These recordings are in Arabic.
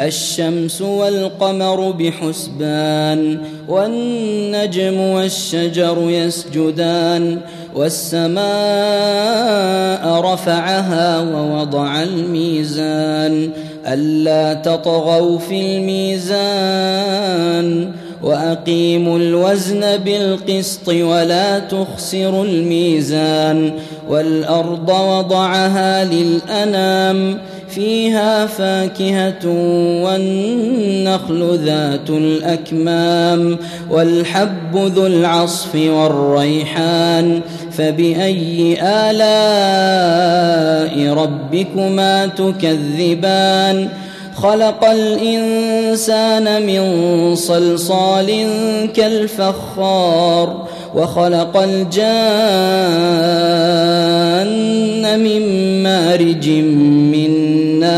الشمس والقمر بحسبان والنجم والشجر يسجدان والسماء رفعها ووضع الميزان ألا تطغوا في الميزان وأقيموا الوزن بالقسط ولا تخسروا الميزان والأرض وضعها للأنام فيها فاكهة والنخل ذات الأكمام والحب ذو العصف والريحان فبأي آلاء ربكما تكذبان؟ خلق الإنسان من صلصال كالفخار وخلق الجان من مارج من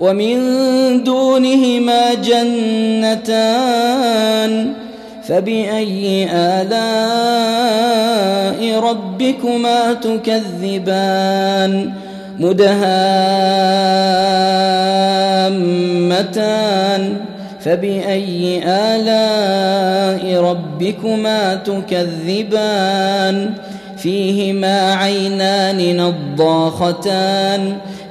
ومن دونهما جنتان فبأي آلاء ربكما تكذبان مدهامتان فبأي آلاء ربكما تكذبان فيهما عينان نضاختان